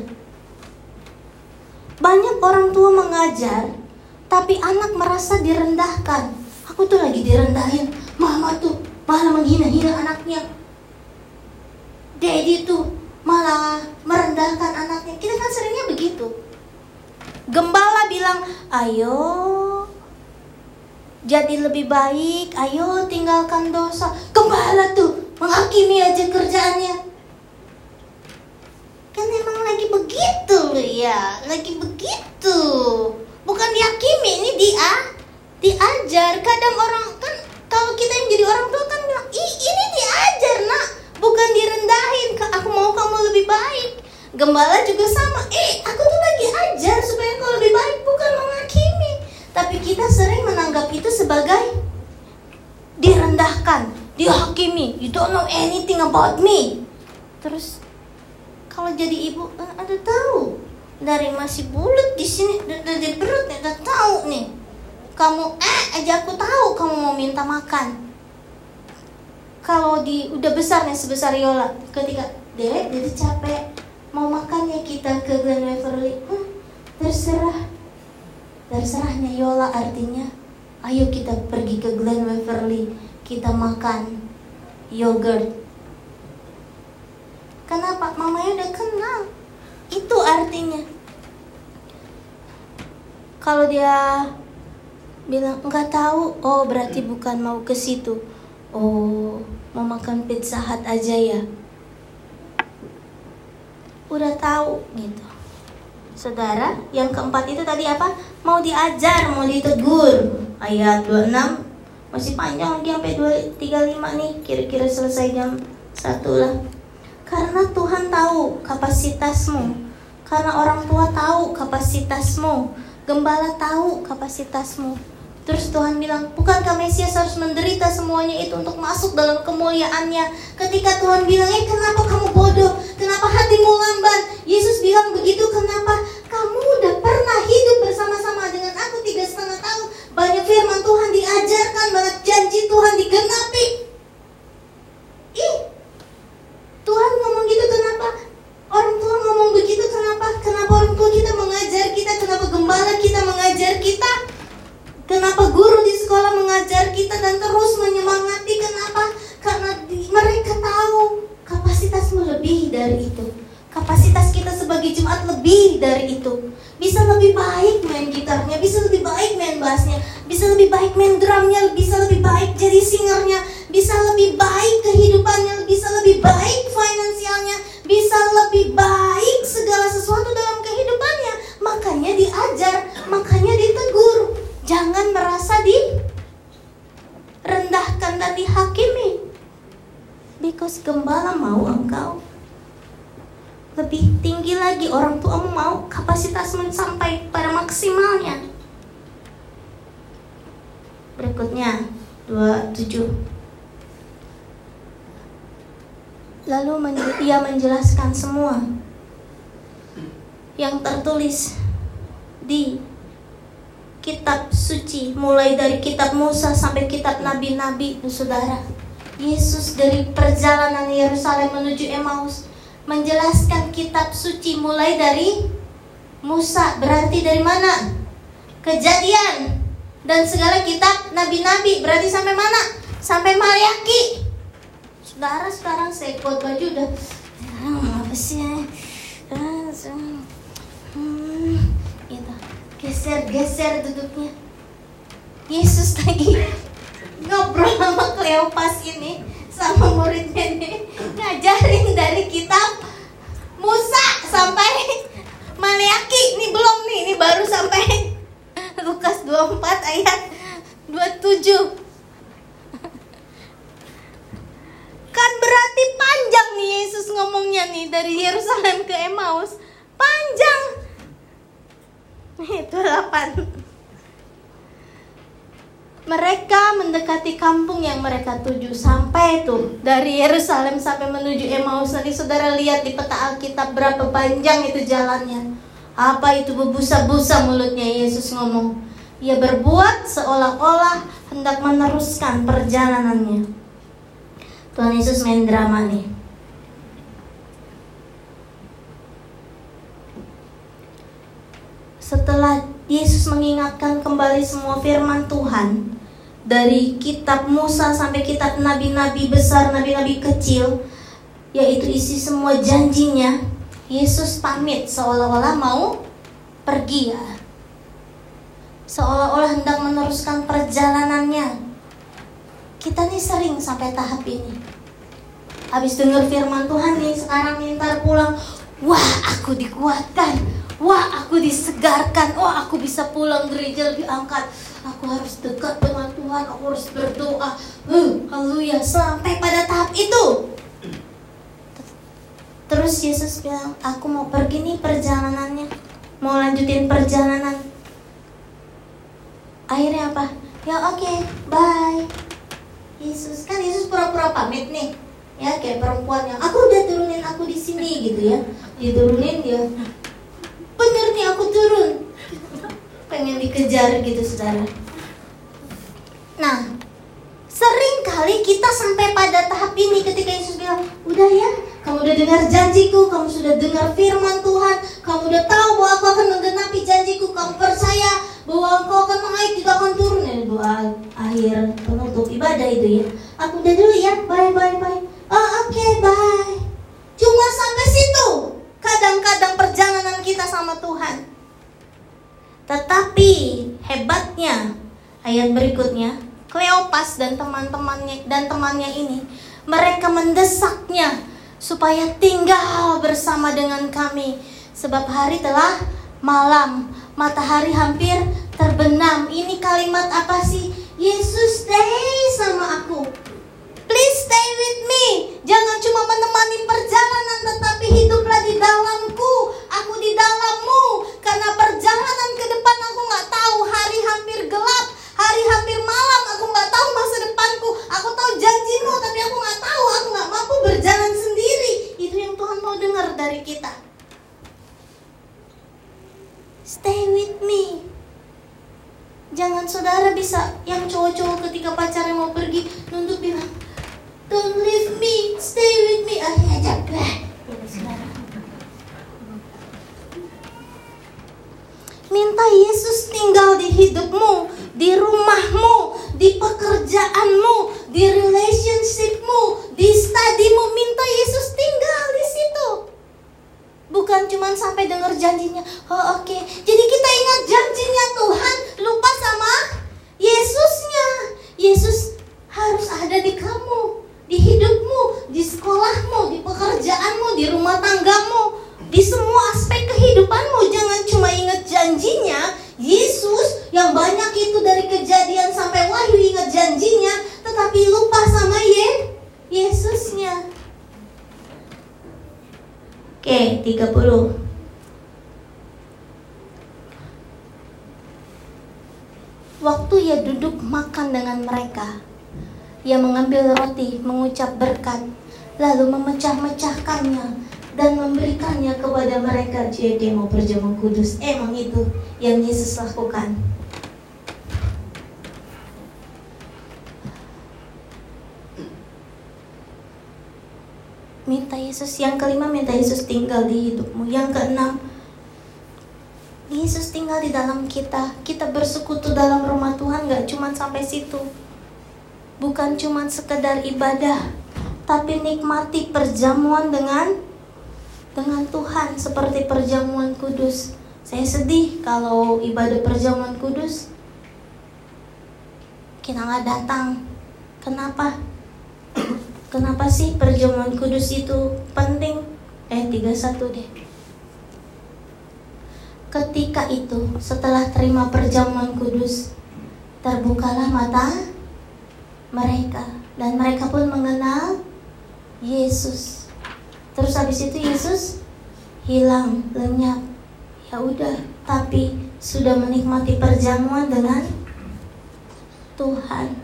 banyak orang tua mengajar tapi anak merasa direndahkan aku tuh lagi direndahin mama tuh malah menghina-hina anaknya daddy tuh malah merendahkan anaknya. Kita kan seringnya begitu. Gembala bilang, "Ayo jadi lebih baik, ayo tinggalkan dosa." Gembala tuh menghakimi aja kerjaannya. Kan emang lagi begitu loh ya, lagi begitu. Bukan dihakimi, ini dia diajar. Kadang orang kan kalau kita yang jadi orang tua kan bilang, "Ih, ini diajar, Nak." bukan direndahin aku mau kamu lebih baik gembala juga sama eh aku tuh lagi ajar supaya kau lebih baik bukan menghakimi tapi kita sering menganggap itu sebagai direndahkan dihakimi you don't know anything about me. Terus kalau jadi ibu eh, ada tahu? Dari masih bulat di sini dari perut udah tahu nih. Kamu eh aja aku tahu kamu mau minta makan. Kalau di udah besar nih sebesar Yola. Ketika dek jadi capek. Mau makan ya kita ke Glen Waverly. Hmm, terserah. Terserahnya Yola artinya ayo kita pergi ke Glen Waverly kita makan yogurt. Kenapa? Mamanya udah kenal. Itu artinya. Kalau dia bilang nggak tahu. Oh berarti bukan mau ke situ. Oh mau makan pizza hut aja ya? Udah tahu gitu. Saudara yang keempat itu tadi apa? Mau diajar mau ditegur. Ayat 26 masih panjang lagi sampai 235 nih kira-kira selesai jam satu lah karena Tuhan tahu kapasitasmu karena orang tua tahu kapasitasmu gembala tahu kapasitasmu Terus Tuhan bilang, bukankah Mesias harus menderita semuanya itu untuk masuk dalam kemuliaannya? Ketika Tuhan bilang, eh kenapa kamu bodoh? Kenapa hatimu lamban? Yesus bilang begitu, kenapa? kamu udah pernah hidup bersama-sama dengan setengah tahun. Banyak firman Tuhan diajarkan, banyak janji Tuhan digenapi. Ih, Tuhan ngomong gitu kenapa? Orang tua ngomong begitu kenapa? Kenapa orang tua kita mengajar kita? Kenapa gembala kita mengajar kita? Kenapa guru di sekolah mengajar kita dan terus menyemangati? Kenapa? Karena mereka tahu kapasitasmu lebih dari itu. Kapasitas kita sebagai jemaat lebih dari itu. Bisa lebih baik main gitarnya, bisa lebih baik main bassnya, bisa lebih baik main drumnya, bisa lebih baik jadi singernya, bisa lebih baik kehidupannya, bisa lebih baik finansialnya, bisa lebih baik segala sesuatu dalam kehidupannya. Makanya diajar, makanya ditegur. Jangan merasa di rendahkan dan dihakimi. Because gembala mau engkau lebih tinggi lagi. Orang tuamu mau kapasitas sampai pada maksimalnya. Berikutnya 27 lalu ia menjelaskan semua yang tertulis di kitab suci mulai dari kitab Musa sampai kitab nabi-nabi saudara. Yesus dari perjalanan Yerusalem menuju Emmaus menjelaskan kitab suci mulai dari Musa berarti dari mana? Kejadian dan segala kitab nabi-nabi berarti sampai mana? Sampai Maryaki. Saudara sekarang saya kuat baju udah ah, apa sih ya? Hmm, gitu. Geser-geser duduknya. Yesus lagi ngobrol sama Kleopas ini sama muridnya nih ngajarin dari kitab Musa sampai Maleaki. Ini belum nih ini baru sampai Lukas 24 ayat 27 kan berarti panjang nih Yesus ngomongnya nih dari Yerusalem ke Emmaus. Panjang. Itu 8 mereka mendekati kampung yang mereka tuju sampai tuh dari Yerusalem sampai menuju Emmaus. Nanti saudara lihat di peta Alkitab berapa panjang itu jalannya. Apa itu berbusa-busa mulutnya Yesus ngomong. Ia berbuat seolah-olah hendak meneruskan perjalanannya. Tuhan Yesus main drama nih. Setelah Yesus mengingatkan kembali semua firman Tuhan, dari kitab Musa sampai kitab nabi-nabi besar, nabi-nabi kecil, yaitu isi semua janjinya, Yesus pamit seolah-olah mau pergi ya. Seolah-olah hendak meneruskan perjalanannya. Kita nih sering sampai tahap ini. Habis dengar firman Tuhan nih sekarang minta pulang. Wah, aku dikuatkan. Wah, aku disegarkan. Wah, aku bisa pulang gereja lebih angkat aku harus dekat dengan Tuhan, aku harus berdoa. Uh, haleluya, sampai pada tahap itu. Terus Yesus bilang, aku mau pergi nih perjalanannya. Mau lanjutin perjalanan. Akhirnya apa? Ya oke, okay, bye. Yesus kan Yesus pura-pura pamit nih. Ya kayak perempuan yang aku udah turunin aku di sini gitu ya. Diturunin dia. Bener nih aku turun pengen dikejar gitu saudara. Nah, sering kali kita sampai pada tahap ini ketika Yesus bilang, udah ya, kamu udah dengar janjiku, kamu sudah dengar firman Tuhan, kamu udah tahu bahwa aku akan menggenapi janjiku, kamu percaya bahwa engkau akan naik, tidak akan turun. Ya, doa akhir penutup ibadah itu ya. Aku udah dulu ya, bye bye bye. Oh oke okay, bye. Cuma sampai situ. Kadang-kadang perjalanan kita sama Tuhan. Tetapi hebatnya ayat berikutnya, Kleopas dan teman-temannya dan temannya ini, mereka mendesaknya supaya tinggal bersama dengan kami sebab hari telah malam, matahari hampir terbenam. Ini kalimat apa sih? Minta Yesus yang kelima minta Yesus tinggal di hidupmu yang keenam Yesus tinggal di dalam kita kita bersekutu dalam rumah Tuhan gak cuma sampai situ bukan cuma sekedar ibadah tapi nikmati perjamuan dengan dengan Tuhan seperti perjamuan kudus. Saya sedih kalau ibadah perjamuan kudus kita nggak datang. Kenapa? Kenapa sih perjamuan kudus itu penting? Eh 31 deh. Ketika itu setelah terima perjamuan kudus terbukalah mata mereka dan mereka pun mengenal Yesus Terus habis itu Yesus hilang, lenyap. Ya udah, tapi sudah menikmati perjamuan dengan Tuhan.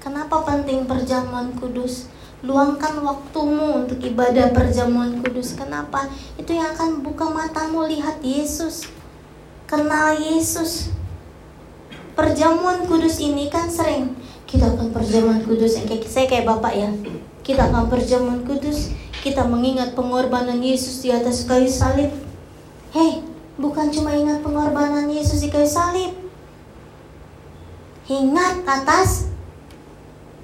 Kenapa penting perjamuan kudus? Luangkan waktumu untuk ibadah perjamuan kudus. Kenapa? Itu yang akan buka matamu lihat Yesus. Kenal Yesus. Perjamuan kudus ini kan sering kita akan perjamuan kudus yang kayak saya kayak Bapak ya. Kita akan perjamuan kudus kita mengingat pengorbanan Yesus di atas kayu salib. Hei, bukan cuma ingat pengorbanan Yesus di kayu salib. Ingat atas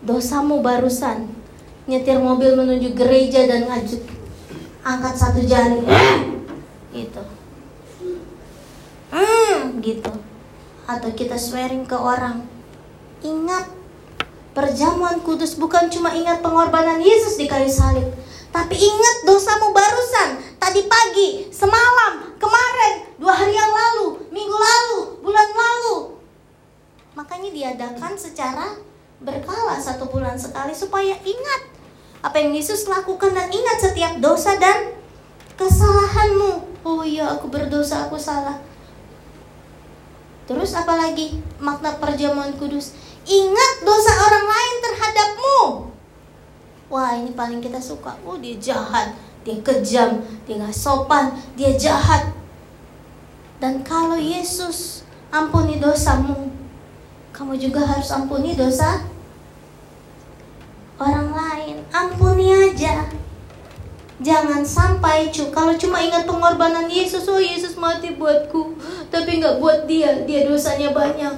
dosamu barusan. Nyetir mobil menuju gereja dan ngajut angkat satu jari. Gitu. Hmm, gitu. Atau kita swearing ke orang. Ingat perjamuan kudus bukan cuma ingat pengorbanan Yesus di kayu salib, tapi ingat dosamu barusan, tadi pagi, semalam, kemarin, dua hari yang lalu, minggu lalu, bulan lalu. Makanya diadakan secara berkala satu bulan sekali supaya ingat apa yang Yesus lakukan dan ingat setiap dosa dan kesalahanmu. Oh iya, aku berdosa, aku salah. Terus apalagi makna perjamuan kudus? Ingat dosa orang lain terhadapmu. Wah ini paling kita suka. Oh dia jahat. Dia kejam. Dia nggak sopan. Dia jahat. Dan kalau Yesus ampuni dosamu kamu juga harus ampuni dosa orang ampuni aja. Jangan sampai cu kalau cuma ingat pengorbanan Yesus oh Yesus mati buatku tapi nggak buat dia dia dosanya banyak.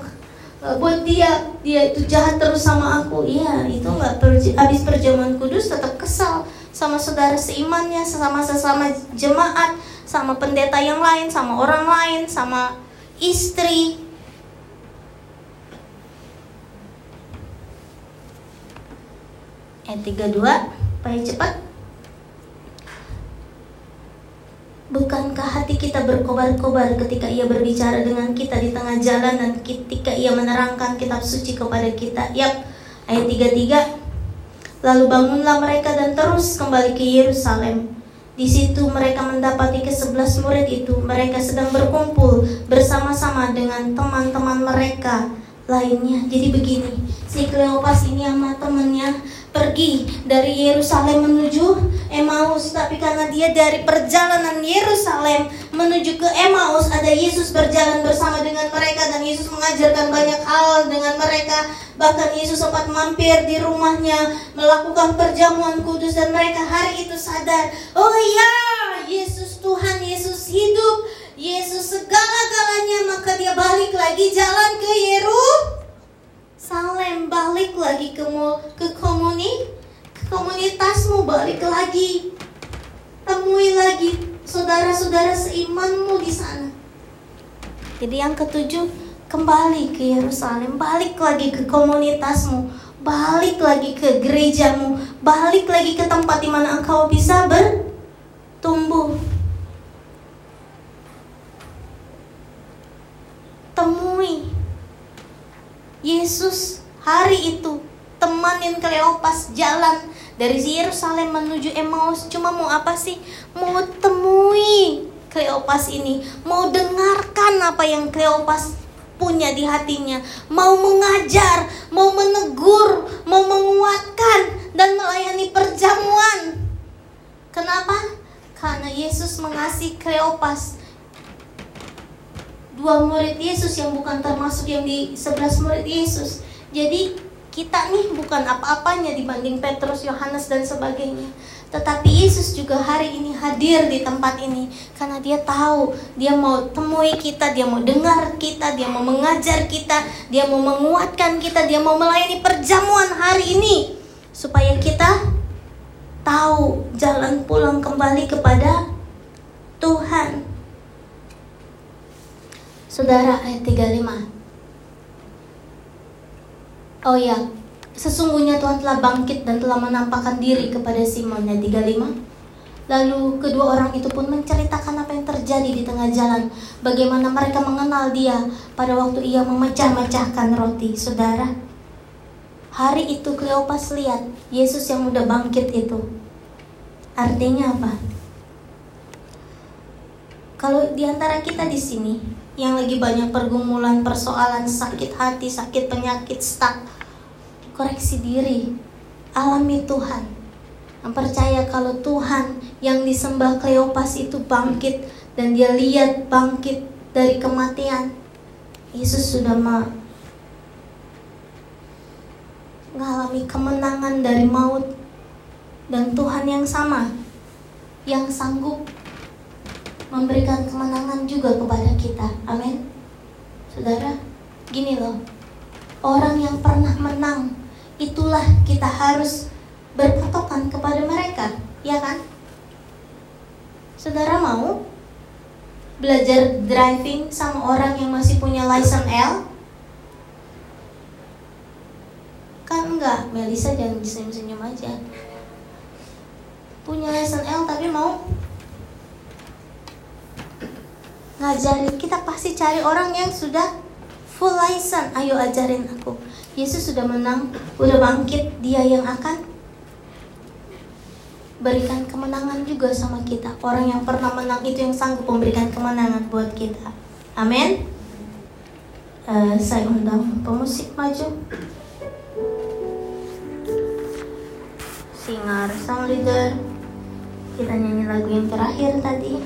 Buat dia dia itu jahat terus sama aku. Iya itu nggak perj habis perjamuan kudus tetap kesal sama saudara seimannya sama sesama jemaat sama pendeta yang lain sama orang lain sama istri ayat 32 paling cepat Bukankah hati kita berkobar-kobar ketika ia berbicara dengan kita di tengah jalan dan ketika ia menerangkan kitab suci kepada kita? Yap, ayat 33. Lalu bangunlah mereka dan terus kembali ke Yerusalem. Di situ mereka mendapati ke sebelas murid itu. Mereka sedang berkumpul bersama-sama dengan teman-teman mereka lainnya. Jadi begini, si Kleopas ini sama temennya pergi dari Yerusalem menuju Emmaus. Tapi karena dia dari perjalanan Yerusalem menuju ke Emmaus ada Yesus berjalan bersama dengan mereka dan Yesus mengajarkan banyak hal dengan mereka. Bahkan Yesus sempat mampir di rumahnya melakukan perjamuan kudus dan mereka hari itu sadar oh iya Yesus Tuhan Yesus hidup. Yesus segala-galanya maka dia balik lagi jalan ke Yerusalem Salem balik lagi ke ke komuni ke komunitasmu balik lagi. Temui lagi saudara-saudara seimanmu di sana. Jadi yang ketujuh kembali ke Yerusalem balik lagi ke komunitasmu balik lagi ke gerejamu balik lagi ke tempat di mana engkau bisa bertumbuh. Temui Yesus hari itu temanin Kleopas jalan dari Yerusalem menuju Emmaus cuma mau apa sih? Mau temui Kleopas ini, mau dengarkan apa yang Kleopas punya di hatinya, mau mengajar, mau menegur, mau menguatkan dan melayani perjamuan. Kenapa? Karena Yesus mengasihi Kleopas dua murid Yesus yang bukan termasuk yang di sebelas murid Yesus. Jadi kita nih bukan apa-apanya dibanding Petrus, Yohanes dan sebagainya. Tetapi Yesus juga hari ini hadir di tempat ini karena dia tahu dia mau temui kita, dia mau dengar kita, dia mau mengajar kita, dia mau menguatkan kita, dia mau melayani perjamuan hari ini supaya kita tahu jalan pulang kembali kepada Tuhan. Saudara ayat 35 Oh ya, sesungguhnya Tuhan telah bangkit dan telah menampakkan diri kepada Simon ayat 35 Lalu kedua orang itu pun menceritakan apa yang terjadi di tengah jalan Bagaimana mereka mengenal dia pada waktu ia memecah-mecahkan roti. Saudara Hari itu Kleopas lihat Yesus yang udah bangkit itu. Artinya apa? Kalau di antara kita di sini yang lagi banyak pergumulan, persoalan, sakit hati, sakit penyakit, stuck. Koreksi diri, alami Tuhan. Percaya kalau Tuhan yang disembah Kleopas itu bangkit dan dia lihat bangkit dari kematian. Yesus sudah mengalami kemenangan dari maut dan Tuhan yang sama yang sanggup memberikan kemenangan juga kepada kita. Amin. Saudara, gini loh. Orang yang pernah menang, itulah kita harus berpatokan kepada mereka, ya kan? Saudara mau belajar driving sama orang yang masih punya license L? Kan enggak, Melisa jangan senyum-senyum aja. Punya license L tapi mau ngajarin. Kita pasti cari orang yang sudah full license. Ayo ajarin aku. Yesus sudah menang udah bangkit. Dia yang akan berikan kemenangan juga sama kita. Orang yang pernah menang itu yang sanggup memberikan kemenangan buat kita. Amin. Uh, saya undang pemusik maju. Singer sang leader kita nyanyi lagu yang terakhir tadi